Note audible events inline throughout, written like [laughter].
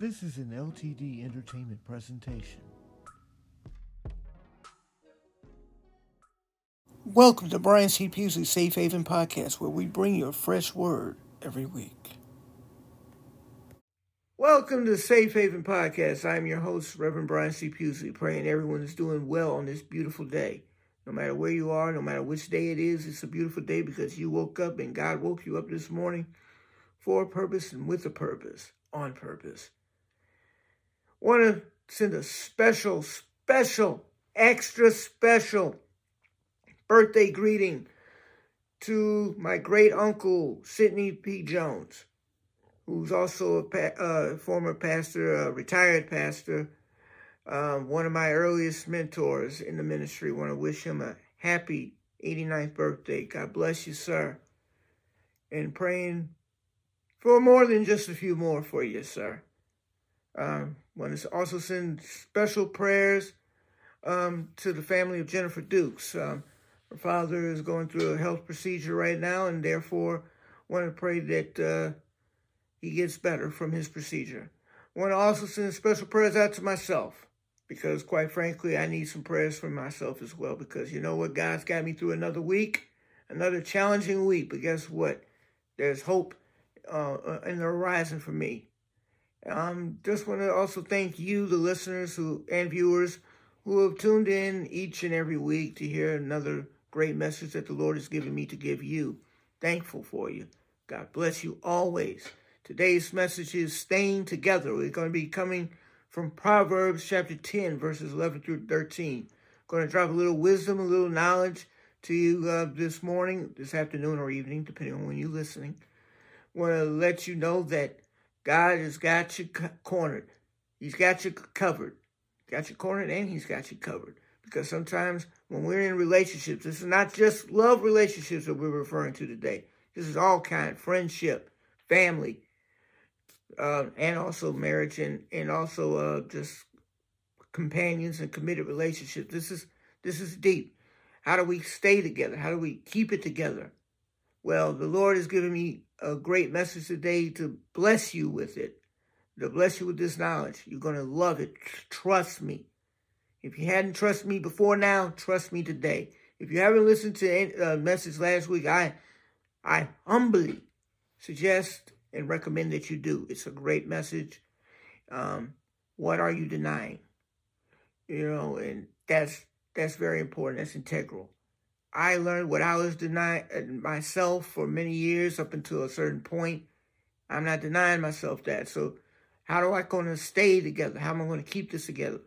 This is an LTD Entertainment presentation. Welcome to Brian C. Pusey's Safe Haven Podcast, where we bring you a fresh word every week. Welcome to Safe Haven Podcast. I'm your host, Reverend Brian C. Pusey, praying everyone is doing well on this beautiful day. No matter where you are, no matter which day it is, it's a beautiful day because you woke up and God woke you up this morning for a purpose and with a purpose, on purpose want to send a special, special, extra special birthday greeting to my great uncle, Sidney P. Jones, who's also a pa- uh, former pastor, a retired pastor, um, one of my earliest mentors in the ministry. want to wish him a happy 89th birthday. God bless you, sir. And praying for more than just a few more for you, sir. Um, want to also send special prayers um, to the family of Jennifer Dukes. Um, her father is going through a health procedure right now, and therefore want to pray that uh, he gets better from his procedure. want to also send special prayers out to myself because, quite frankly, I need some prayers for myself as well. Because you know what, God's got me through another week, another challenging week. But guess what? There's hope uh, uh in the horizon for me. Um, just want to also thank you, the listeners who and viewers who have tuned in each and every week to hear another great message that the Lord has given me to give you. Thankful for you. God bless you always. Today's message is staying together. We're going to be coming from Proverbs chapter 10, verses 11 through 13. Going to drop a little wisdom, a little knowledge to you uh, this morning, this afternoon, or evening, depending on when you're listening. Want to let you know that God has got you cornered. He's got you covered. Got you cornered and he's got you covered. Because sometimes when we're in relationships, this is not just love relationships that we're referring to today. This is all kind, friendship, family, uh, and also marriage and, and also uh, just companions and committed relationships. This is this is deep. How do we stay together? How do we keep it together? Well, the Lord has given me a great message today to bless you with it, to bless you with this knowledge. You're going to love it. Trust me. If you hadn't trusted me before now, trust me today. If you haven't listened to a uh, message last week, I, I humbly suggest and recommend that you do. It's a great message. Um, what are you denying? You know, and that's that's very important. That's integral. I learned what I was denying uh, myself for many years up until a certain point. I'm not denying myself that. So how do I going to stay together? How am I going to keep this together?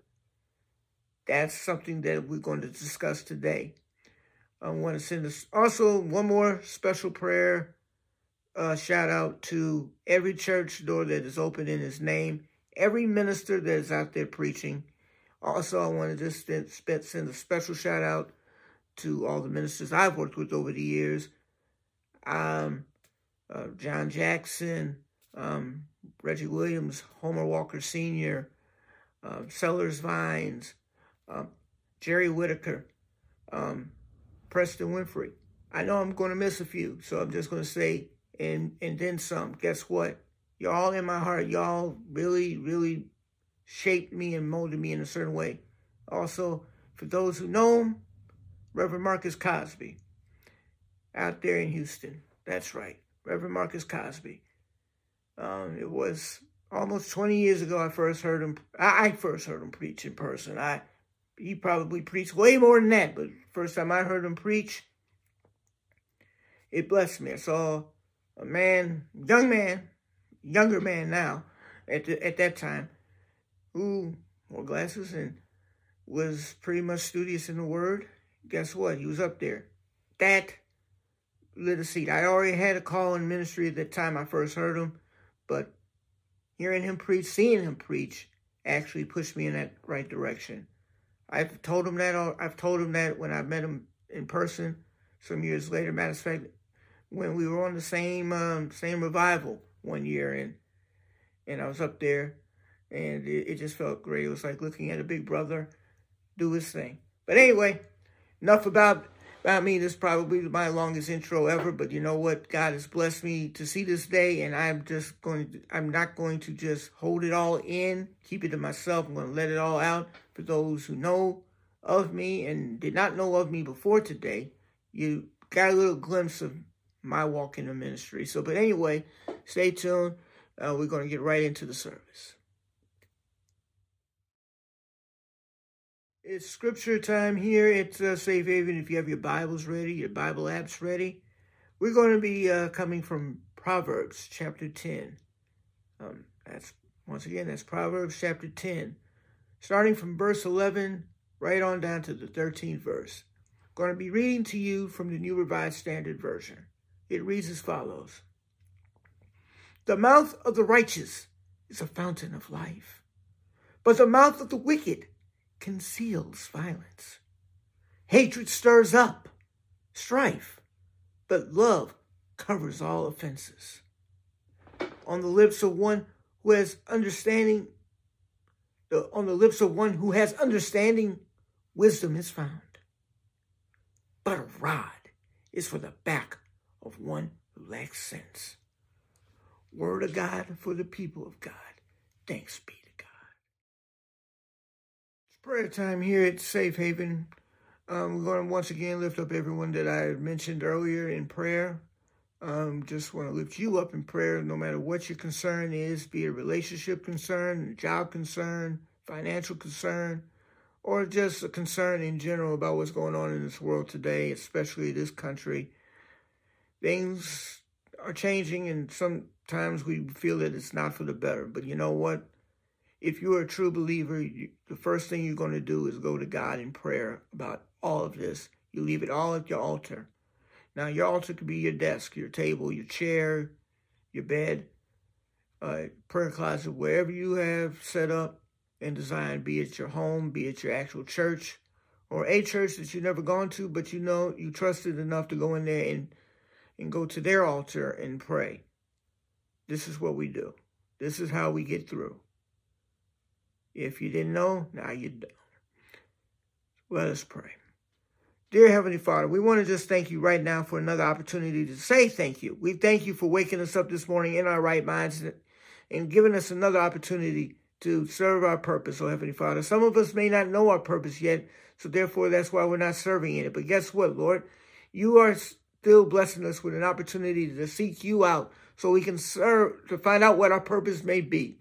That's something that we're going to discuss today. I want to send us also one more special prayer uh, shout out to every church door that is open in his name, every minister that is out there preaching. Also, I want to just send a special shout out to all the ministers I've worked with over the years. Um, uh, John Jackson, um, Reggie Williams, Homer Walker Sr., uh, Sellers Vines, uh, Jerry Whitaker, um, Preston Winfrey. I know I'm going to miss a few, so I'm just going to say, and and then some. Guess what? Y'all in my heart, y'all really, really shaped me and molded me in a certain way. Also, for those who know him, Reverend Marcus Cosby out there in Houston. That's right, Reverend Marcus Cosby. Um, it was almost 20 years ago I first heard him. I first heard him preach in person. I he probably preached way more than that, but first time I heard him preach, it blessed me. I saw a man, young man, younger man now, at the, at that time, who wore glasses and was pretty much studious in the Word guess what? He was up there. That lit a seed. I already had a call in ministry at the time I first heard him, but hearing him preach, seeing him preach, actually pushed me in that right direction. I've told him that. I've told him that when I met him in person some years later. Matter of fact, when we were on the same um, same revival one year, and and I was up there, and it, it just felt great. It was like looking at a big brother do his thing. But anyway, enough about I mean, it's probably my longest intro ever, but you know what? God has blessed me to see this day, and I'm just going to, I'm not going to just hold it all in, keep it to myself. I'm going to let it all out for those who know of me and did not know of me before today. You got a little glimpse of my walk in the ministry. So, but anyway, stay tuned. Uh, we're going to get right into the service. It's scripture time here at uh, Safe Haven. If you have your Bibles ready, your Bible apps ready, we're going to be uh, coming from Proverbs chapter 10. Um, that's once again, that's Proverbs chapter 10, starting from verse 11 right on down to the 13th verse. I'm going to be reading to you from the New Revised Standard Version. It reads as follows The mouth of the righteous is a fountain of life, but the mouth of the wicked conceals violence. Hatred stirs up strife, but love covers all offenses. On the lips of one who has understanding, on the lips of one who has understanding, wisdom is found. But a rod is for the back of one who lacks sense. Word of God for the people of God. Thanks be prayer time here at Safe Haven. Um, we're going to once again lift up everyone that I mentioned earlier in prayer. Um, just want to lift you up in prayer, no matter what your concern is, be it a relationship concern, job concern, financial concern, or just a concern in general about what's going on in this world today, especially this country. Things are changing, and sometimes we feel that it's not for the better. But you know what? If you're a true believer, you, the first thing you're going to do is go to God in prayer about all of this. You leave it all at your altar. Now, your altar could be your desk, your table, your chair, your bed, uh, prayer closet, wherever you have set up and designed, be it your home, be it your actual church, or a church that you've never gone to, but you know you trusted enough to go in there and, and go to their altar and pray. This is what we do. This is how we get through. If you didn't know, now you know. Let us pray. Dear Heavenly Father, we want to just thank you right now for another opportunity to say thank you. We thank you for waking us up this morning in our right minds and giving us another opportunity to serve our purpose, oh Heavenly Father. Some of us may not know our purpose yet, so therefore that's why we're not serving in it. But guess what, Lord? You are still blessing us with an opportunity to seek you out so we can serve, to find out what our purpose may be.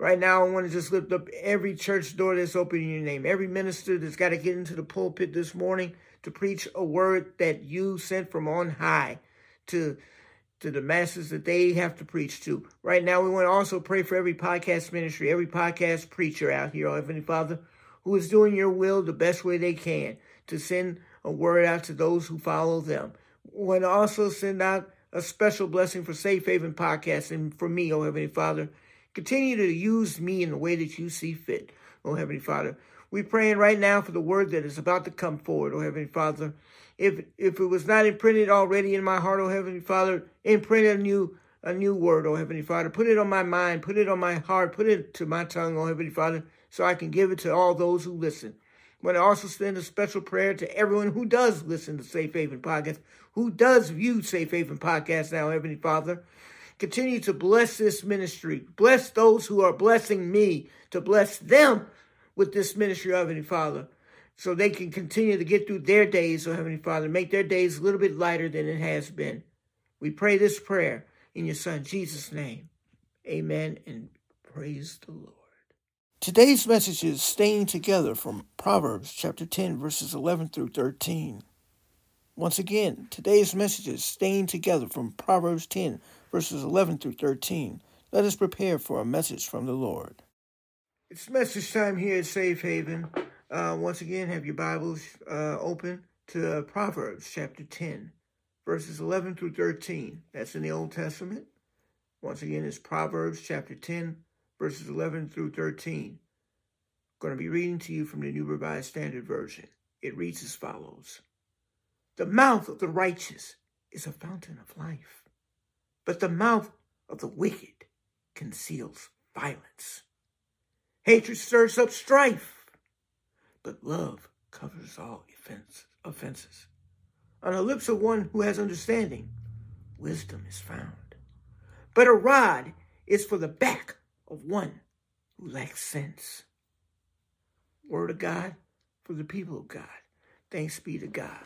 Right now, I want to just lift up every church door that's open in your name. Every minister that's got to get into the pulpit this morning to preach a word that you sent from on high to, to the masses that they have to preach to. Right now, we want to also pray for every podcast ministry, every podcast preacher out here, Heavenly Father, who is doing your will the best way they can to send a word out to those who follow them. We want to also send out a special blessing for Safe Haven Podcast and for me, oh Heavenly Father, Continue to use me in the way that you see fit, oh Heavenly Father. We're praying right now for the word that is about to come forward, oh Heavenly Father. If if it was not imprinted already in my heart, oh Heavenly Father, imprint a new a new word, oh Heavenly Father. Put it on my mind, put it on my heart, put it to my tongue, oh Heavenly Father, so I can give it to all those who listen. But I also send a special prayer to everyone who does listen to Safe Haven Podcast, who does view Safe Haven Podcast now, Heavenly Father. Continue to bless this ministry. Bless those who are blessing me to bless them with this ministry, oh, Heavenly Father, so they can continue to get through their days, oh Heavenly Father, make their days a little bit lighter than it has been. We pray this prayer in your Son, Jesus' name. Amen and praise the Lord. Today's message is staying together from Proverbs chapter 10, verses 11 through 13. Once again, today's message is staying together from Proverbs 10, verses 11 through 13. Let us prepare for a message from the Lord. It's message time here at Safe Haven. Uh, once again, have your Bibles uh, open to Proverbs chapter 10, verses 11 through 13. That's in the Old Testament. Once again, it's Proverbs chapter 10, verses 11 through 13. I'm going to be reading to you from the New Revised Standard Version. It reads as follows The mouth of the righteous is a fountain of life but the mouth of the wicked conceals violence. Hatred stirs up strife, but love covers all offenses. On the lips of one who has understanding, wisdom is found. But a rod is for the back of one who lacks sense. Word of God for the people of God. Thanks be to God.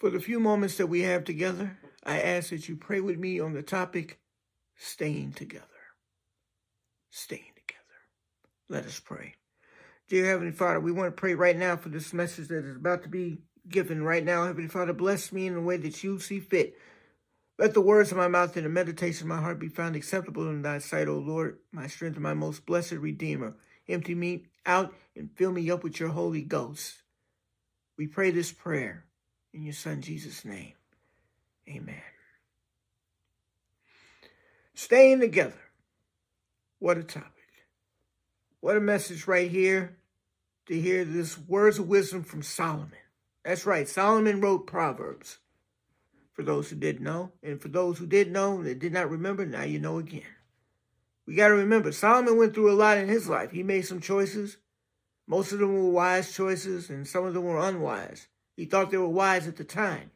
For the few moments that we have together, I ask that you pray with me on the topic staying together. Staying together. Let us pray. Dear Heavenly Father, we want to pray right now for this message that is about to be given right now. Heavenly Father, bless me in the way that you see fit. Let the words of my mouth and the meditation of my heart be found acceptable in thy sight, O Lord, my strength and my most blessed Redeemer. Empty me out and fill me up with your Holy Ghost. We pray this prayer in your Son Jesus' name. Amen. Staying together. What a topic. What a message right here to hear this words of wisdom from Solomon. That's right, Solomon wrote Proverbs for those who didn't know. And for those who did know that did not remember, now you know again. We got to remember, Solomon went through a lot in his life. He made some choices. Most of them were wise choices, and some of them were unwise. He thought they were wise at the time.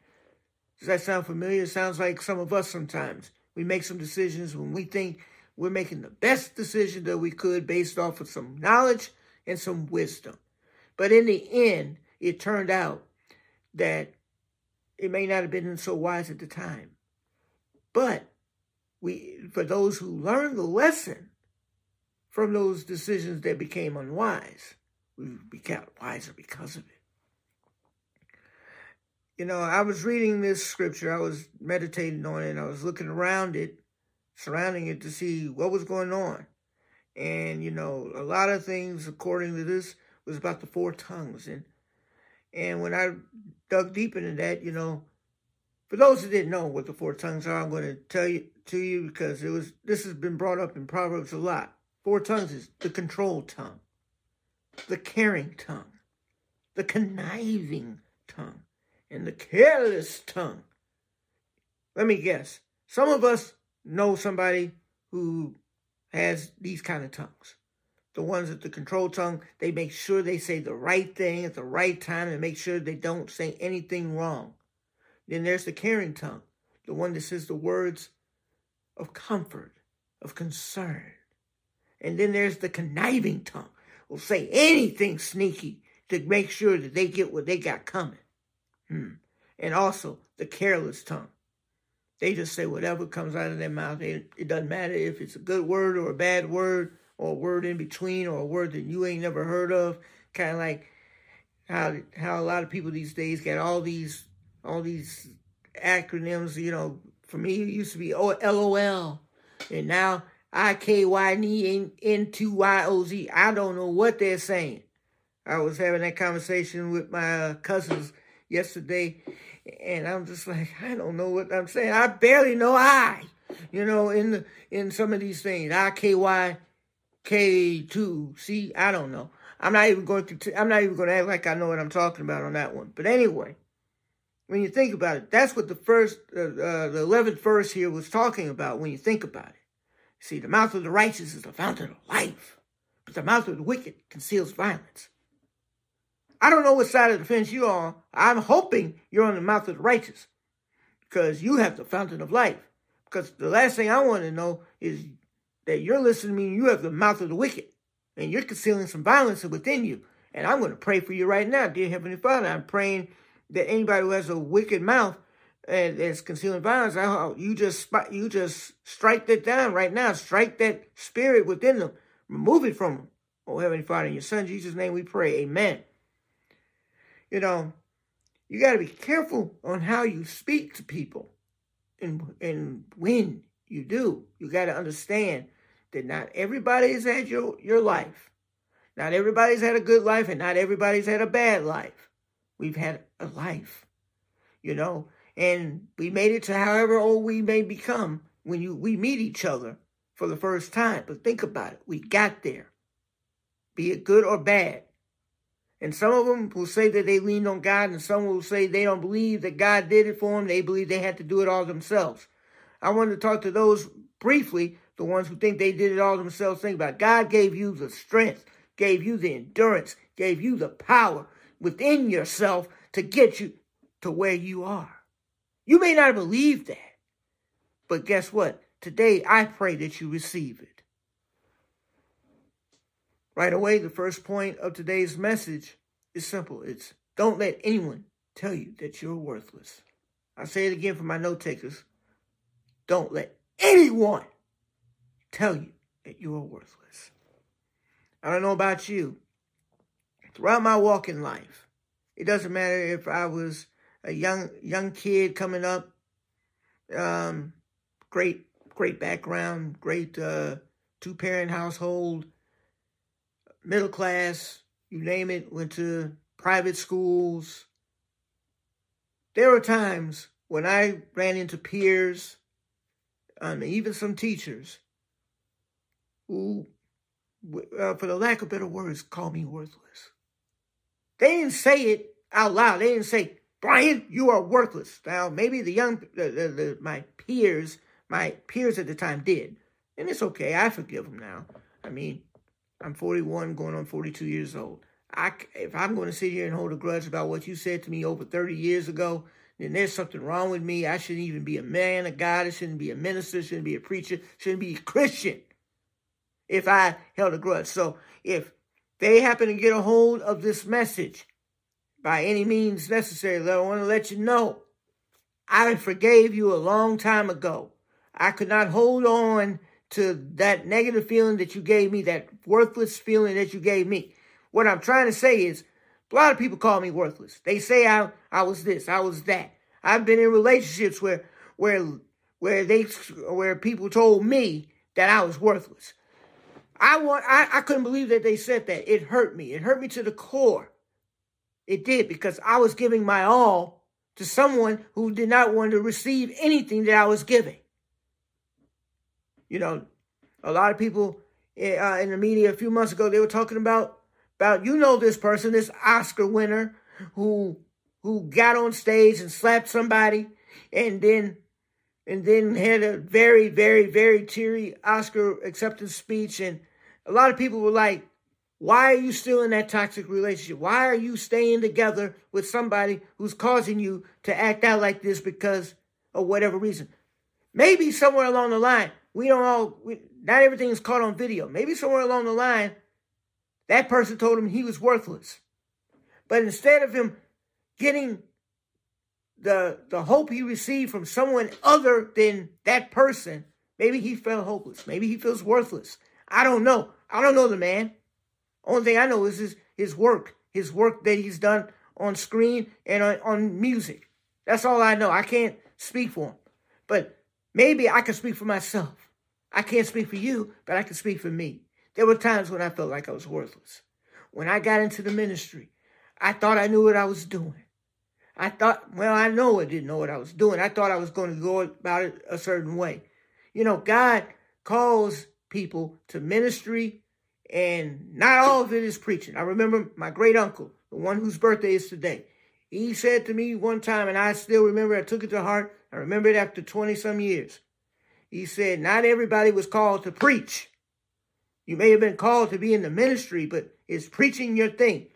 Does that sound familiar? It sounds like some of us sometimes. We make some decisions when we think we're making the best decision that we could based off of some knowledge and some wisdom. But in the end, it turned out that it may not have been so wise at the time. But we, for those who learned the lesson from those decisions that became unwise, we became wiser because of it. You know, I was reading this scripture, I was meditating on it, I was looking around it, surrounding it to see what was going on. And, you know, a lot of things, according to this, was about the four tongues. And and when I dug deep into that, you know, for those who didn't know what the four tongues are, I'm going to tell you to you because it was this has been brought up in Proverbs a lot. Four tongues is the controlled tongue, the caring tongue, the conniving tongue, and the careless tongue. Let me guess. Some of us know somebody who has these kind of tongues the ones with the control tongue, they make sure they say the right thing at the right time and make sure they don't say anything wrong. Then there's the caring tongue, the one that says the words of comfort, of concern. And then there's the conniving tongue, will say anything sneaky to make sure that they get what they got coming. Hmm. And also the careless tongue. They just say whatever comes out of their mouth. It, it doesn't matter if it's a good word or a bad word or a word in between or a word that you ain't never heard of. Kind of like how how a lot of people these days get all these all these acronyms. You know, for me it used to be oh, LOL, and now I K Y N N two Y O Z. I don't know what they're saying. I was having that conversation with my cousins yesterday, and I'm just like, I don't know what I'm saying. I barely know I, you know, in the in some of these things. I K Y K2. See, I don't know. I'm not even going to, I'm not even going to act like I know what I'm talking about on that one. But anyway, when you think about it, that's what the first, uh, uh, the 11th verse here was talking about when you think about it. See, the mouth of the righteous is the fountain of life, but the mouth of the wicked conceals violence. I don't know what side of the fence you're. I'm hoping you're on the mouth of the righteous because you have the fountain of life. Because the last thing I want to know is that you're listening to me and you have the mouth of the wicked and you're concealing some violence within you. And I'm going to pray for you right now, dear Heavenly Father. I'm praying that anybody who has a wicked mouth and is concealing violence, I, you just you just strike that down right now. Strike that spirit within them. Remove it from them. Oh, Heavenly Father, in your Son Jesus' name we pray. Amen. You know, you got to be careful on how you speak to people and, and when you do. You got to understand that not everybody's had your, your life. Not everybody's had a good life and not everybody's had a bad life. We've had a life, you know, and we made it to however old we may become when you we meet each other for the first time. But think about it. We got there, be it good or bad. And some of them will say that they leaned on God, and some will say they don't believe that God did it for them. They believe they had to do it all themselves. I want to talk to those briefly the ones who think they did it all themselves, think about it. God gave you the strength, gave you the endurance, gave you the power within yourself to get you to where you are. You may not believe that, but guess what? Today, I pray that you receive it. Right away, the first point of today's message is simple. It's don't let anyone tell you that you're worthless. I say it again for my note takers. Don't let anyone tell you that you are worthless. I don't know about you. Throughout my walk in life, it doesn't matter if I was a young young kid coming up, um, great great background, great uh, two parent household, middle class, you name it, went to private schools. There were times when I ran into peers, and even some teachers, who, uh, for the lack of better words, called me worthless. They didn't say it out loud. They didn't say, Brian, you are worthless. Now, maybe the young, the, the, the, my peers, my peers at the time did. And it's okay. I forgive them now. I mean, I'm 41, going on 42 years old. I, if I'm going to sit here and hold a grudge about what you said to me over 30 years ago, then there's something wrong with me. I shouldn't even be a man of God. I shouldn't be a minister. Shouldn't be a preacher. Shouldn't be a Christian. If I held a grudge. So if they happen to get a hold of this message by any means necessary, I want to let you know I forgave you a long time ago. I could not hold on to that negative feeling that you gave me, that worthless feeling that you gave me. What I'm trying to say is, a lot of people call me worthless. They say I, I was this, I was that. I've been in relationships where, where, where they, where people told me that I was worthless. I want, I, I couldn't believe that they said that. It hurt me. It hurt me to the core. It did because I was giving my all to someone who did not want to receive anything that I was giving. You know, a lot of people eh, uh, in the media a few months ago they were talking about about you know this person, this Oscar winner who who got on stage and slapped somebody, and then and then had a very very very teary Oscar acceptance speech, and a lot of people were like, "Why are you still in that toxic relationship? Why are you staying together with somebody who's causing you to act out like this because of whatever reason?" Maybe somewhere along the line, we don't all, we, not everything is caught on video. Maybe somewhere along the line, that person told him he was worthless. But instead of him getting the, the hope he received from someone other than that person, maybe he felt hopeless. Maybe he feels worthless. I don't know. I don't know the man. Only thing I know is his, his work, his work that he's done on screen and on, on music. That's all I know. I can't speak for him. But maybe I can speak for myself. I can't speak for you, but I can speak for me. There were times when I felt like I was worthless. When I got into the ministry, I thought I knew what I was doing. I thought, well, I know I didn't know what I was doing. I thought I was going to go about it a certain way. You know, God calls people to ministry, and not all of it is preaching. I remember my great uncle, the one whose birthday is today. He said to me one time, and I still remember, I took it to heart. I remember it after 20 some years. He said, Not everybody was called to preach. You may have been called to be in the ministry, but is preaching your thing?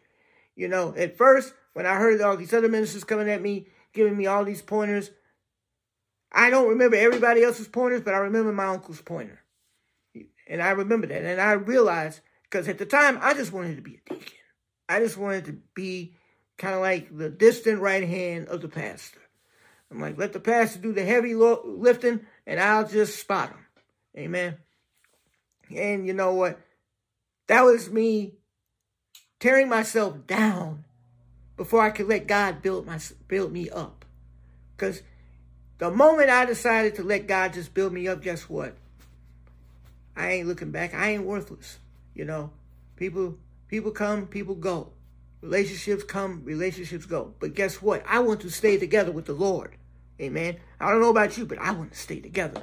You know, at first, when I heard all these other ministers coming at me, giving me all these pointers, I don't remember everybody else's pointers, but I remember my uncle's pointer. And I remember that. And I realized, because at the time, I just wanted to be a deacon. I just wanted to be kind of like the distant right hand of the pastor. I'm like, let the pastor do the heavy lifting and I'll just spot them. Amen. And you know what? That was me tearing myself down before I could let God build my build me up. Because the moment I decided to let God just build me up, guess what? I ain't looking back. I ain't worthless. You know, people people come, people go. Relationships come, relationships go. But guess what? I want to stay together with the Lord. Amen. I don't know about you, but I want to stay together.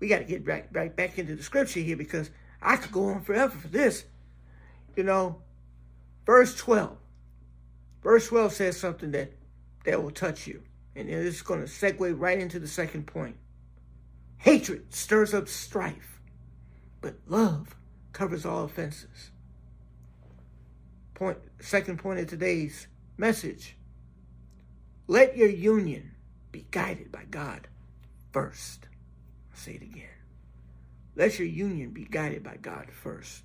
We got to get back, back, back into the scripture here because I could go on forever for this. You know, verse 12. Verse 12 says something that, that will touch you. And it's going to segue right into the second point. Hatred stirs up strife, but love covers all offenses. Point, second point of today's message. Let your union be guided by God first. I'll say it again. Let your union be guided by God first.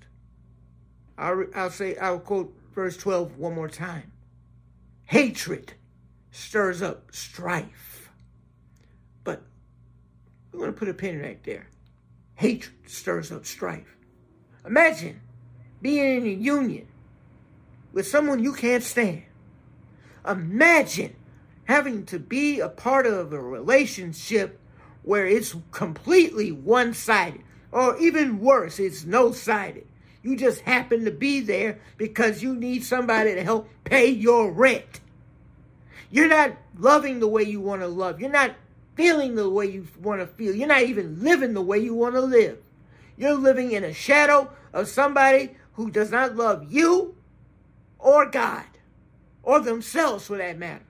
I'll, I'll say, I'll quote verse 12 one more time. Hatred stirs up strife. But we're going to put a pin right there. Hatred stirs up strife. Imagine being in a union with someone you can't stand. Imagine having to be a part of a relationship where it's completely one sided, or even worse, it's no sided. You just happen to be there because you need somebody to help pay your rent. You're not loving the way you want to love. You're not feeling the way you want to feel. You're not even living the way you want to live. You're living in a shadow of somebody who does not love you or God or themselves for that matter.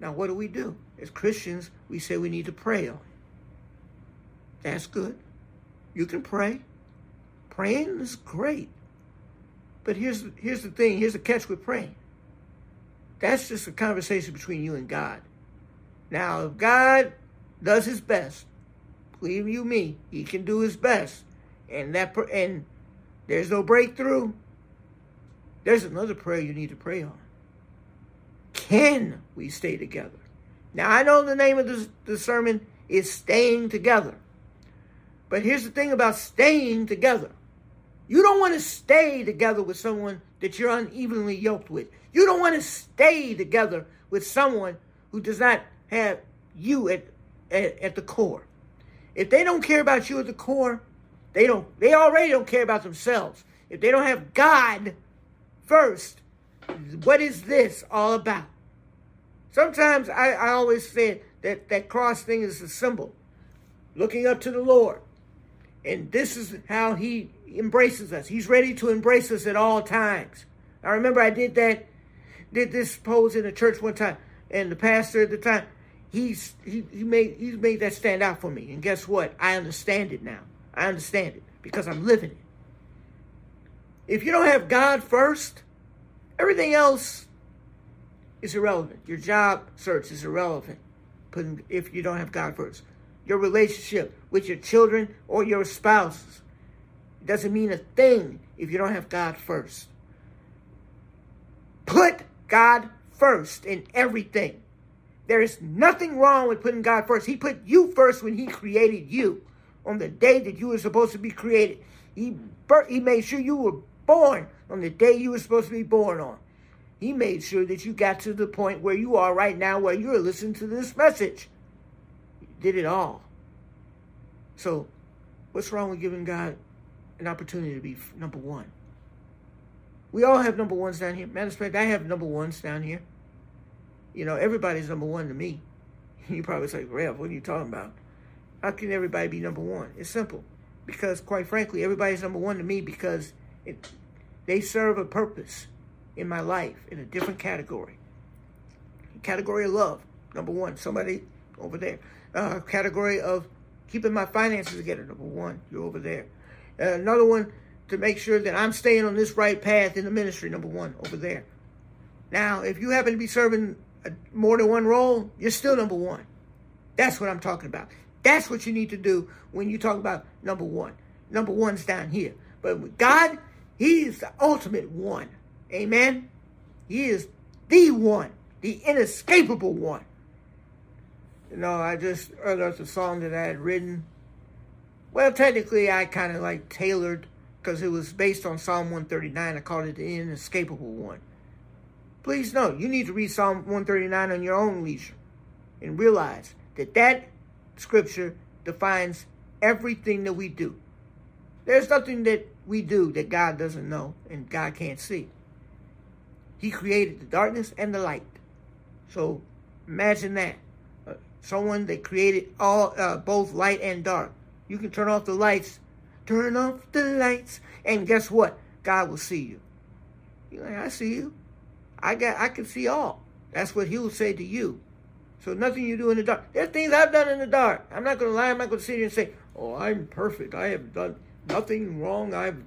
Now, what do we do? As Christians, we say we need to pray on it. That's good. You can pray. Praying is great. But here's, here's the thing here's the catch with praying. That's just a conversation between you and God. Now, if God does his best, believe you me, he can do his best, and that and there's no breakthrough, there's another prayer you need to pray on. Can we stay together? Now, I know the name of the, sermon is Staying Together. But here's the thing about staying together you don't want to stay together with someone that you're unevenly yoked with. You don't want to stay together with someone who does not have you at, at, at the core. If they don't care about you at the core, they don't they already don't care about themselves. If they don't have God first, what is this all about? Sometimes I, I always said that that cross thing is a symbol. Looking up to the Lord. And this is how he embraces us. He's ready to embrace us at all times. I remember I did that, did this pose in the church one time, and the pastor at the time, he's he, he made he made that stand out for me. And guess what? I understand it now. I understand it because I'm living it. If you don't have God first, everything else is irrelevant. Your job search is irrelevant if you don't have God first. Your relationship with your children or your spouses doesn't mean a thing if you don't have God first. Put God first in everything. There is nothing wrong with putting God first. He put you first when He created you. On the day that you were supposed to be created, He, he made sure you were born on the day you were supposed to be born on. He made sure that you got to the point where you are right now, where you're listening to this message. He did it all. So, what's wrong with giving God an opportunity to be number one? We all have number ones down here. Matter of fact, I have number ones down here. You know, everybody's number one to me. [laughs] You probably say, Rev, what are you talking about? How can everybody be number one? It's simple. Because, quite frankly, everybody's number one to me because it, they serve a purpose in my life in a different category. Category of love, number one, somebody over there. Uh, category of keeping my finances together, number one, you're over there. Uh, another one to make sure that I'm staying on this right path in the ministry, number one, over there. Now, if you happen to be serving a, more than one role, you're still number one. That's what I'm talking about. That's what you need to do when you talk about number one. Number one's down here. But with God, He is the ultimate one. Amen. He is the one, the inescapable one. You know, I just unearthed a song that I had written. Well, technically, I kind of like tailored because it was based on Psalm 139. I called it the inescapable one. Please note, you need to read Psalm 139 on your own leisure and realize that that scripture defines everything that we do. There's nothing that we do that God doesn't know and God can't see. He created the darkness and the light. So imagine that. Uh, someone that created all uh, both light and dark. You can turn off the lights. Turn off the lights. And guess what? God will see you. You're like, I see you. I got I can see all. That's what he will say to you. So nothing you do in the dark. There's things I've done in the dark. I'm not gonna lie, I'm not gonna sit here and say, Oh, I'm perfect. I have done nothing wrong. I've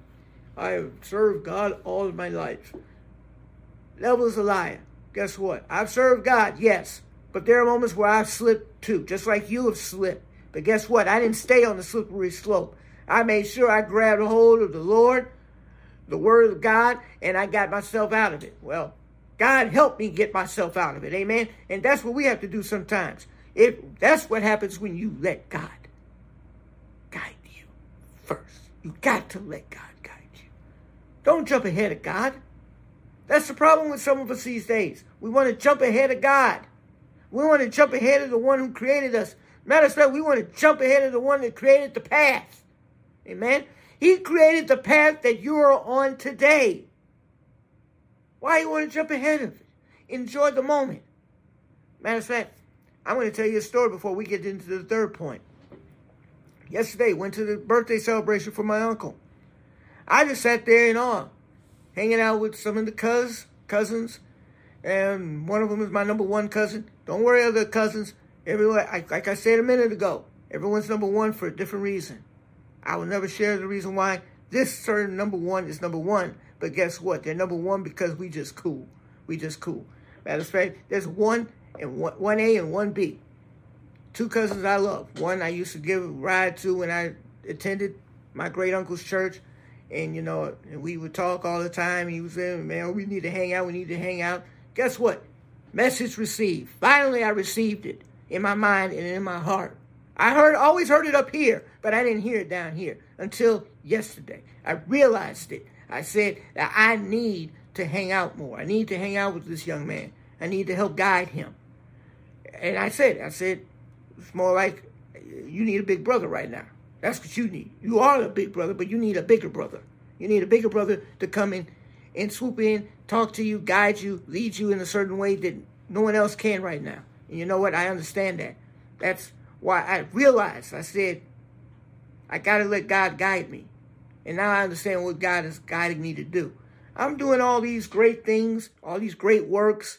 I have served God all my life. Devil's a liar. Guess what? I've served God, yes, But there are moments where I've slipped too, just like you have slipped. But guess what? I didn't stay on the slippery slope. I made sure I grabbed a hold of the Lord, the Word of God, and I got myself out of it. Well, God helped me get myself out of it. Amen. And that's what we have to do sometimes. If that's what happens when you let God guide you first. You got to let God guide you. Don't jump ahead of God. That's the problem with some of us these days. We want to jump ahead of God. We want to jump ahead of the one who created us. Matter of fact, we want to jump ahead of the one that created the path. Amen. He created the path that you are on today. Why you want to jump ahead of it? Enjoy the moment. Matter of fact, I'm going to tell you a story before we get into the third point. Yesterday, went to the birthday celebration for my uncle. I just sat there in awe, hanging out with some of the cuz, cousins, and one of them is my number one cousin. Don't worry, other cousins. Everyone, like I said a minute ago, everyone's number one for a different reason. I will never share the reason why this certain number one is number one. But guess what? They're number one because we just cool. We just cool. Matter of fact, there's one and one, one A and one B. Two cousins I love. One I used to give a ride to when I attended my great uncle's church. And, you know, we would talk all the time. He was there, man, we need to hang out. We need to hang out. Guess what? Message received. Finally, I received it in my mind and in my heart. I heard, always heard it up here, but I didn't hear it down here until yesterday. I realized it. I said that I need to hang out more. I need to hang out with this young man. I need to help guide him. And I said, I said, it's more like you need a big brother right now. That's what you need. You are a big brother, but you need a bigger brother. You need a bigger brother to come in and swoop in, talk to you, guide you, lead you in a certain way that no one else can right now. And you know what? I understand that. That's why I realized, I said, I got to let God guide me. And now I understand what God is guiding me to do. I'm doing all these great things, all these great works,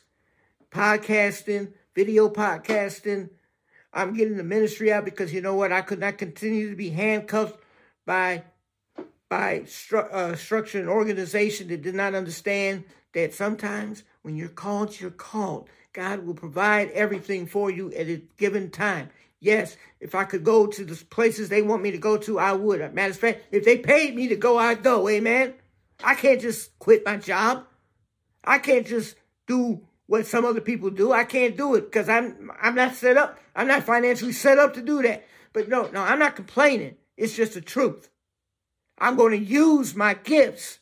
podcasting, video podcasting. I'm getting the ministry out because you know what? I could not continue to be handcuffed by by stru- uh, structure and organization that did not understand that sometimes when you're called, you're called. God will provide everything for you at a given time. Yes, if I could go to the places they want me to go to, I would. Matter of fact, if they paid me to go, I'd go. Amen. I can't just quit my job. I can't just do what some other people do. I can't do it because I'm I'm not set up. I'm not financially set up to do that. But no, no, I'm not complaining. It's just the truth. I'm going to use my gifts.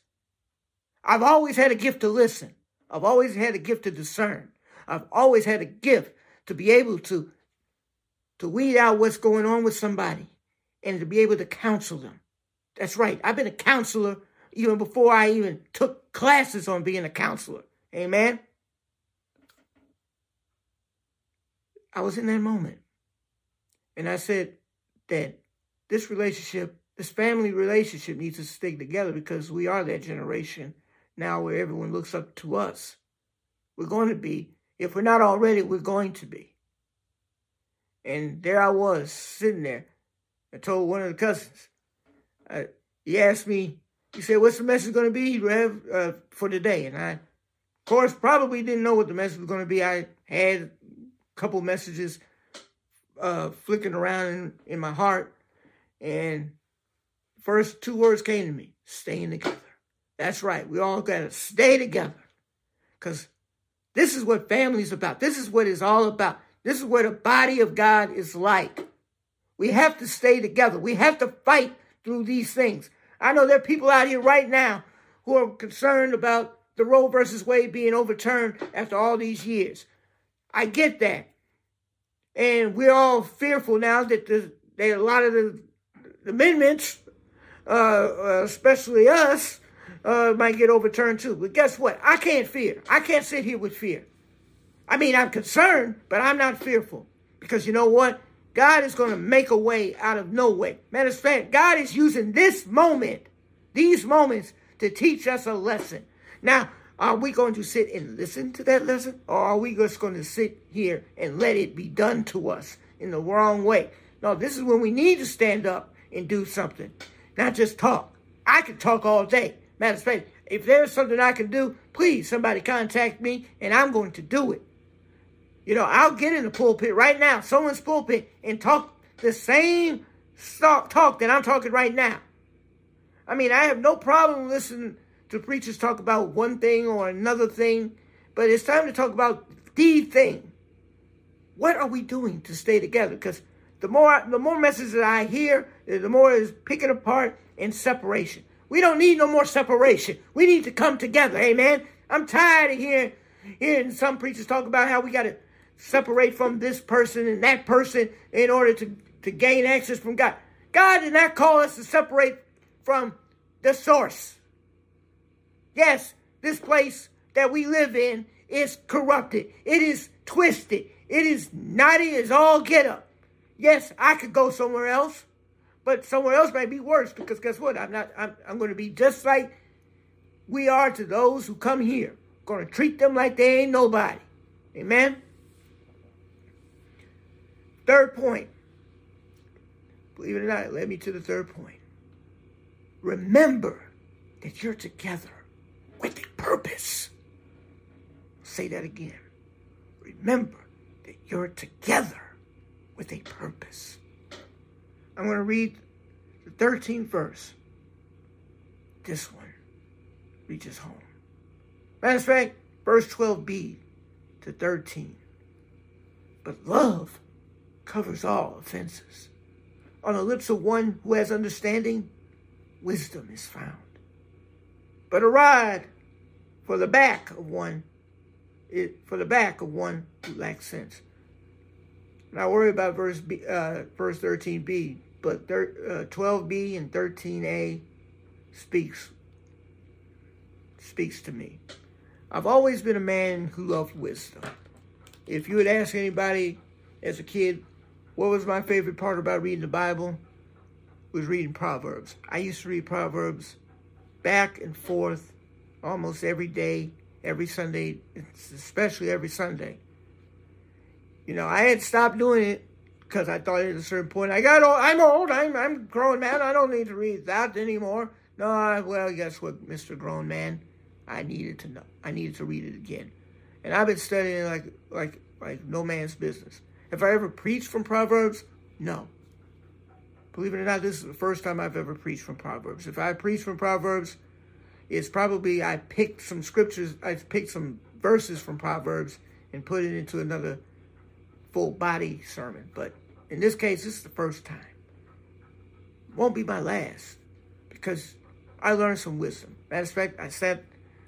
I've always had a gift to listen. I've always had a gift to discern. I've always had a gift to be able to to weed out what's going on with somebody and to be able to counsel them. That's right. I've been a counselor even before I even took classes on being a counselor. Amen. I was in that moment. And I said that this relationship, this family relationship needs to stick together because we are that generation now where everyone looks up to us. We're going to be, if we're not already, we're going to be. And there I was sitting there. I told one of the cousins, uh, he asked me, he said, what's the message going to be, Rev, uh, for today? And I, of course, probably didn't know what the message was going to be. I had couple messages uh, flicking around in, in my heart. And first two words came to me, staying together. That's right. We all got to stay together. Because this is what family's about. This is what it's all about. This is what the body of God is like. We have to stay together. We have to fight through these things. I know there are people out here right now who are concerned about the Roe versus Wade being overturned after all these years. I get that. And we're all fearful now that the, that a lot of the, amendments, uh, uh, especially us, uh, might get overturned too. But guess what? I can't fear. I can't sit here with fear. I mean, I'm concerned, but I'm not fearful. Because you know what? God is going to make a way out of no way. Matter of fact, God is using this moment, these moments, to teach us a lesson. Now, are we going to sit and listen to that lesson? Or are we just going to sit here and let it be done to us in the wrong way? No, this is when we need to stand up and do something, not just talk. I can talk all day. Matter of fact, if there's something I can do, please, somebody contact me and I'm going to do it. You know, I'll get in the pulpit right now, someone's pulpit, and talk the same talk that I'm talking right now. I mean, I have no problem listening to preachers talk about one thing or another thing, but it's time to talk about the thing. What are we doing to stay together? Because the more the more messages that I hear, the more is picking apart and separation. We don't need no more separation. We need to come together. Amen. I'm tired of hearing hearing some preachers talk about how we got to separate from this person and that person in order to, to gain access from God. God did not call us to separate from the source. Yes, this place that we live in is corrupted. It is twisted. It is naughty as all get up. Yes, I could go somewhere else, but somewhere else might be worse because guess what? I'm not. I'm, I'm going to be just like we are to those who come here. Going to treat them like they ain't nobody. Amen. Third point. Believe it or not, it led me to the third point. Remember that you're together with a purpose. say that again. Remember that you're together with a purpose. I'm going to read the 13th verse. This one reaches home. Matter of fact, verse 12b to 13. But love covers all offenses. On the lips of one who has understanding, wisdom is found. But a rod for the back of one, it, for the back of one who lacks sense. Now worry about verse B, uh, verse 13b, but thir, uh, 12b and 13a speaks speaks to me. I've always been a man who loved wisdom. If you would ask anybody as a kid, what was my favorite part about reading the Bible? Was reading Proverbs. I used to read Proverbs back and forth almost every day, every Sunday, especially every Sunday. You know, I had stopped doing it because I thought at a certain point I got old. I'm old. I'm I'm grown man. I don't need to read that anymore. No, I, well, guess what, Mister Grown Man. I needed to know. I needed to read it again. And I've been studying like like like no man's business. Have I ever preached from Proverbs? No. Believe it or not, this is the first time I've ever preached from Proverbs. If I preach from Proverbs, it's probably I picked some scriptures, I picked some verses from Proverbs and put it into another full body sermon. But in this case, this is the first time. Won't be my last because I learned some wisdom. Matter of fact, I sat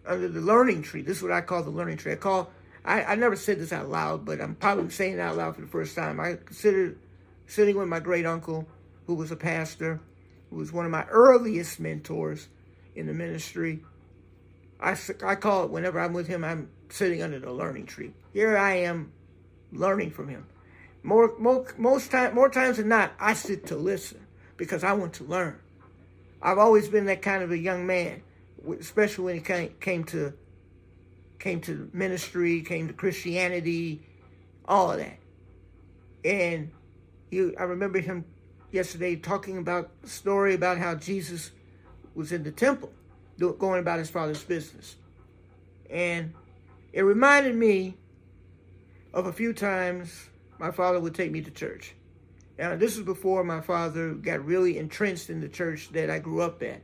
under the learning tree. This is what I call the learning tree. I call I, I never said this out loud, but I'm probably saying it out loud for the first time. I considered sitting with my great uncle, who was a pastor, who was one of my earliest mentors in the ministry. I, I call it whenever I'm with him, I'm sitting under the learning tree. Here I am learning from him. More, more, most time, more times than not, I sit to listen because I want to learn. I've always been that kind of a young man especially when it came, came to came to ministry, came to Christianity, all of that. And you, I remember him yesterday talking about story about how Jesus was in the temple, going about his father's business. And it reminded me of a few times my father would take me to church. Now, this is before my father got really entrenched in the church that I grew up at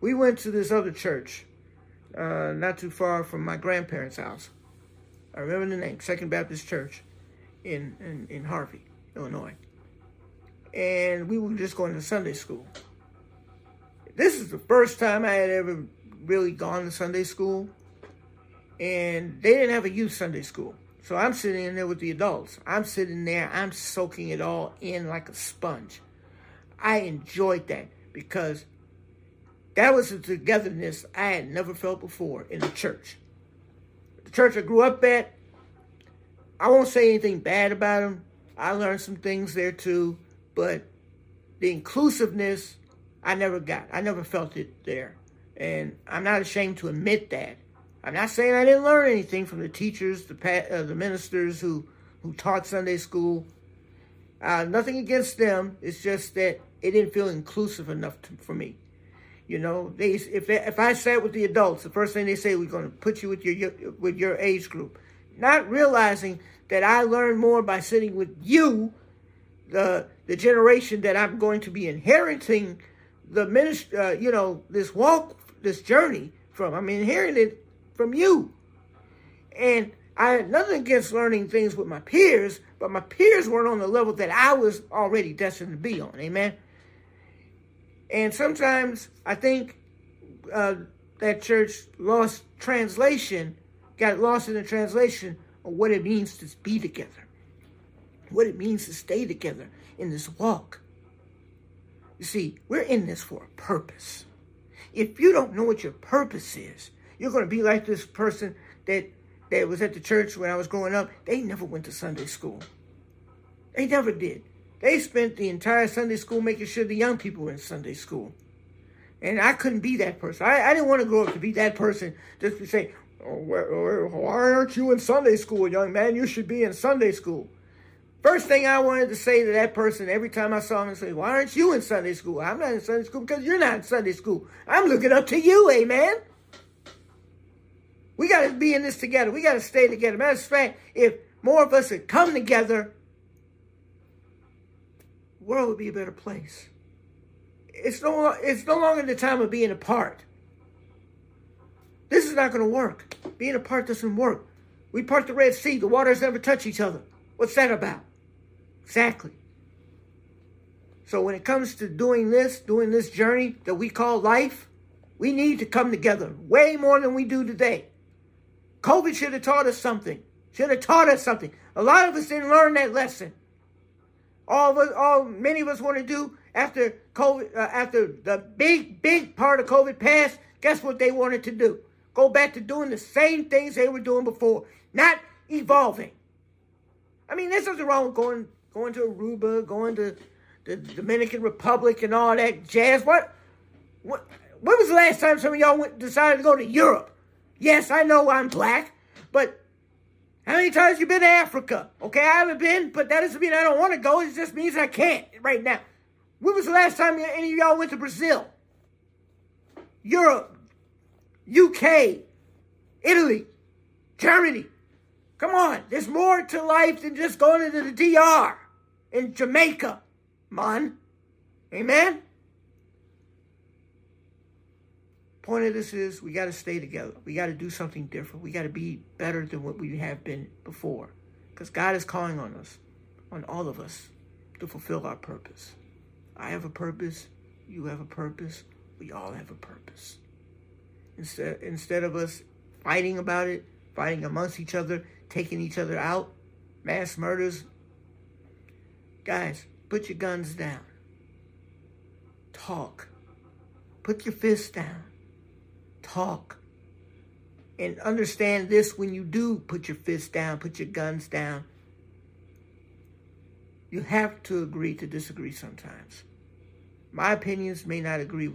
we went to this other church, uh, not too far from my grandparents' house. I remember the name, Second Baptist Church in, in, in Harvey, Illinois. And we were just going to Sunday school. Is the first time I had ever really gone to Sunday school. And they didn't have a youth Sunday school. So I'm sitting in there with the adults. I'm sitting there, I'm soaking it all in like a sponge. I enjoyed that because that was a togetherness I had never felt before in the church. The church I grew up at, I won't say anything bad about them. I learned some things there too, but the inclusiveness I never got. I never felt it there. And I'm not ashamed to admit that. I'm not saying I didn't learn anything from the teachers, the uh, the ministers who who taught Sunday school. Uh, nothing against them. It's just that it didn't feel inclusive enough to, for me. You know, they if they, if I sat with the adults, the first thing they say we're going to put you with your with your age group, not realizing that I learned more by sitting with you, the the generation that I'm going to be inheriting the ministry, uh, you know, this walk, this journey from. I'm inheriting it from you. And I had nothing against learning things with my peers, but my peers weren't on the level that I was already destined to be on. Amen. And sometimes I think uh, that church lost translation, got lost in the translation of what it means to be together, what it means to stay together in this walk. You see, we're in this for a purpose. If you don't know what your purpose is, you're going to be like this person that that was at the church when I was growing up. They never went to Sunday school. They never did. They spent the entire Sunday school making sure the young people were in Sunday school. And I couldn't be that person. I, I didn't want to grow up to be that person just to say, oh, why aren't you in Sunday school, young man? You should be in Sunday school. First thing I wanted to say to that person every time I saw him and say, why aren't you in Sunday school? I'm not in Sunday school because you're not in Sunday school. I'm looking up to you, amen. We got to be in this together. We got to stay together. Matter of fact, if more of us had come together, the world would be a better place. It's no, it's no longer the time of being apart. This is not going to work. Being apart doesn't work. We part the Red Sea. The waters never touch each other. What's that about? Exactly. So when it comes to doing this, doing this journey that we call life, we need to come together way more than we do today. COVID should have taught us something. Should have taught us something. A lot of us didn't learn that lesson. All of us, all many of us want to do after COVID, uh, after the big, big part of COVID passed. Guess what they wanted to do? Go back to doing the same things they were doing before, not evolving. I mean, there's nothing wrong with going going to Aruba, going to the Dominican Republic, and all that jazz. What? What? When was the last time some of y'all went, decided to go to Europe? Yes, I know I'm black, but how many times you been to Africa? Okay, I haven't been, but that doesn't mean I don't want to go. It just means I can't right now. When was the last time any of y'all went to Brazil? Europe, UK, Italy, Germany. Come on, there's more to life than just going into the DR in Jamaica, man. Amen? Point of this is we got to stay together. We got to do something different. We got to be better than what we have been before. Because God is calling on us, on all of us, to fulfill our purpose. I have a purpose. You have a purpose. We all have a purpose. Instead, instead of us fighting about it, fighting amongst each other, taking each other out, mass murders, guys, put your guns down. Talk. Put your fists down talk. And understand this when you do put your fists down, put your guns down. You have to agree to disagree sometimes. My opinions may not agree,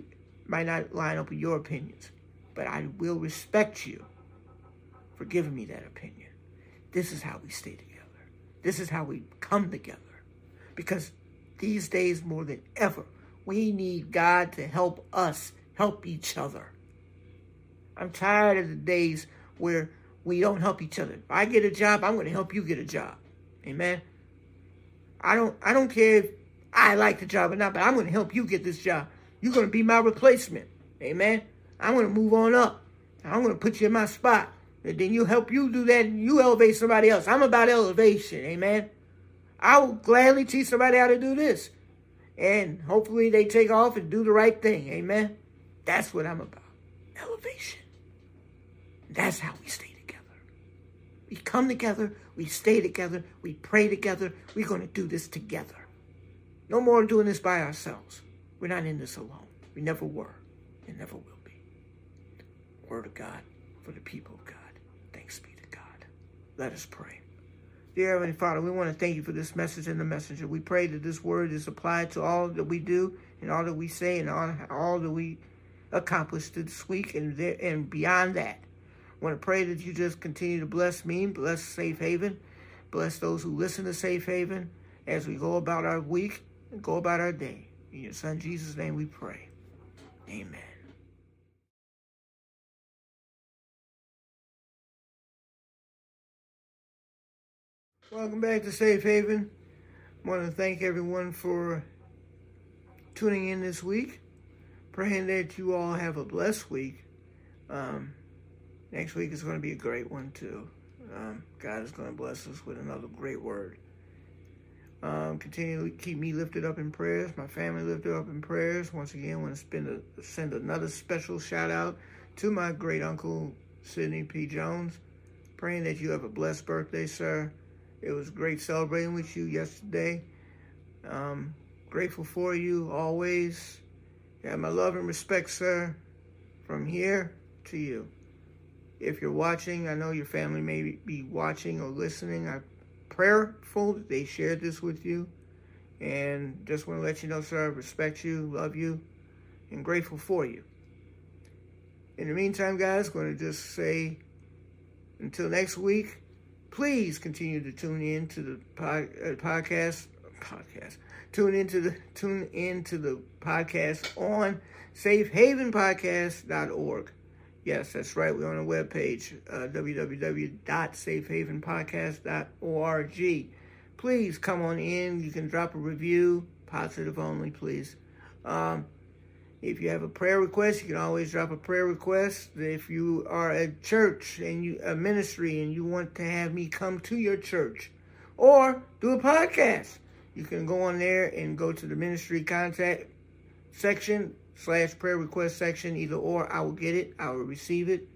might not line up with your opinions, but I will respect you for giving me that opinion. This is how we stay together. This is how we come together. Because these days, more than ever, we need God to help us help each other. I'm tired of the days where we don't help each other. If I get a job, I'm going to help you get a job. Amen. I don't I don't care if I like the job or not, but I'm going to help you get this job. You're going to be my replacement. Amen. I'm going to move on up. I'm going to put you in my spot. And then you help you do that and you elevate somebody else. I'm about elevation. Amen. I will gladly teach somebody how to do this. And hopefully they take off and do the right thing. Amen. That's what I'm about. Elevation. That's how we stay together. We come together, we stay together, we pray together. We're going to do this together. No more doing this by ourselves. We're not in this alone. We never were and never will be. Word of God for the people of God. Thanks be to God. Let us pray. Dear Heavenly Father, we want to thank you for this message and the messenger. We pray that this word is applied to all that we do and all that we say and all, all that we accomplish this week and, there, and beyond that. I want to pray that you just continue to bless me, bless Safe Haven, bless those who listen to Safe Haven as we go about our week and go about our day. In your son Jesus' name we pray. Amen. Welcome back to Safe Haven. I want to thank everyone for tuning in this week. Praying that you all have a blessed week. Um, next week is going to be a great one, too. Um, God is going to bless us with another great word. Um, continue to keep me lifted up in prayers, my family lifted up in prayers. Once again, I want to a, send another special shout out to my great uncle, Sidney P. Jones. Praying that you have a blessed birthday, sir. It was great celebrating with you yesterday. Um, grateful for you always. Have my love and respect, sir, from here to you. If you're watching, I know your family may be watching or listening. I'm prayerful that they shared this with you. And just want to let you know, sir, I respect you, love you, and grateful for you. In the meantime, guys, going to just say until next week, please continue to tune in to the pod, uh, podcast. Podcast. Tune into the tune into the podcast on safehavenpodcast.org. Yes, that's right. We're on a webpage, uh, www.safehavenpodcast.org. Please come on in. You can drop a review, positive only, please. Um, if you have a prayer request, you can always drop a prayer request. If you are a church and you a ministry and you want to have me come to your church or do a podcast, you can go on there and go to the ministry contact section slash prayer request section, either or. I will get it. I will receive it.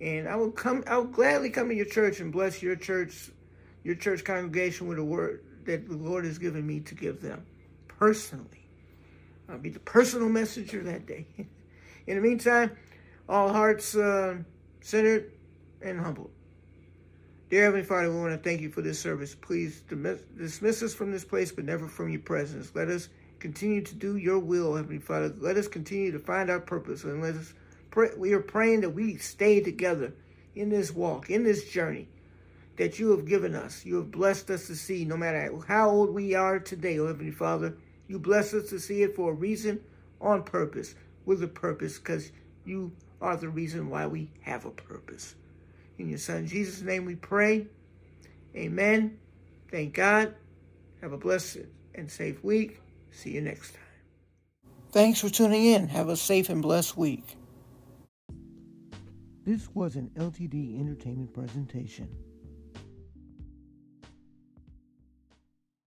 And I will come, I will gladly come to your church and bless your church, your church congregation with a word that the Lord has given me to give them personally. I'll be the personal messenger that day. [laughs] In the meantime, all hearts uh, centered and humbled. Dear Heavenly Father, we want to thank you for this service. Please dismiss us from this place, but never from your presence. Let us continue to do your will, Heavenly Father. Let us continue to find our purpose and let us pray. We are praying that we stay together in this walk, in this journey that you have given us. You have blessed us to see, no matter how old we are today, oh Heavenly Father. You bless us to see it for a reason, on purpose, with a purpose, because you are the reason why we have a purpose. In your Son Jesus' name we pray. Amen. Thank God. Have a blessed and safe week. See you next time. Thanks for tuning in. Have a safe and blessed week. This was an LTD Entertainment presentation.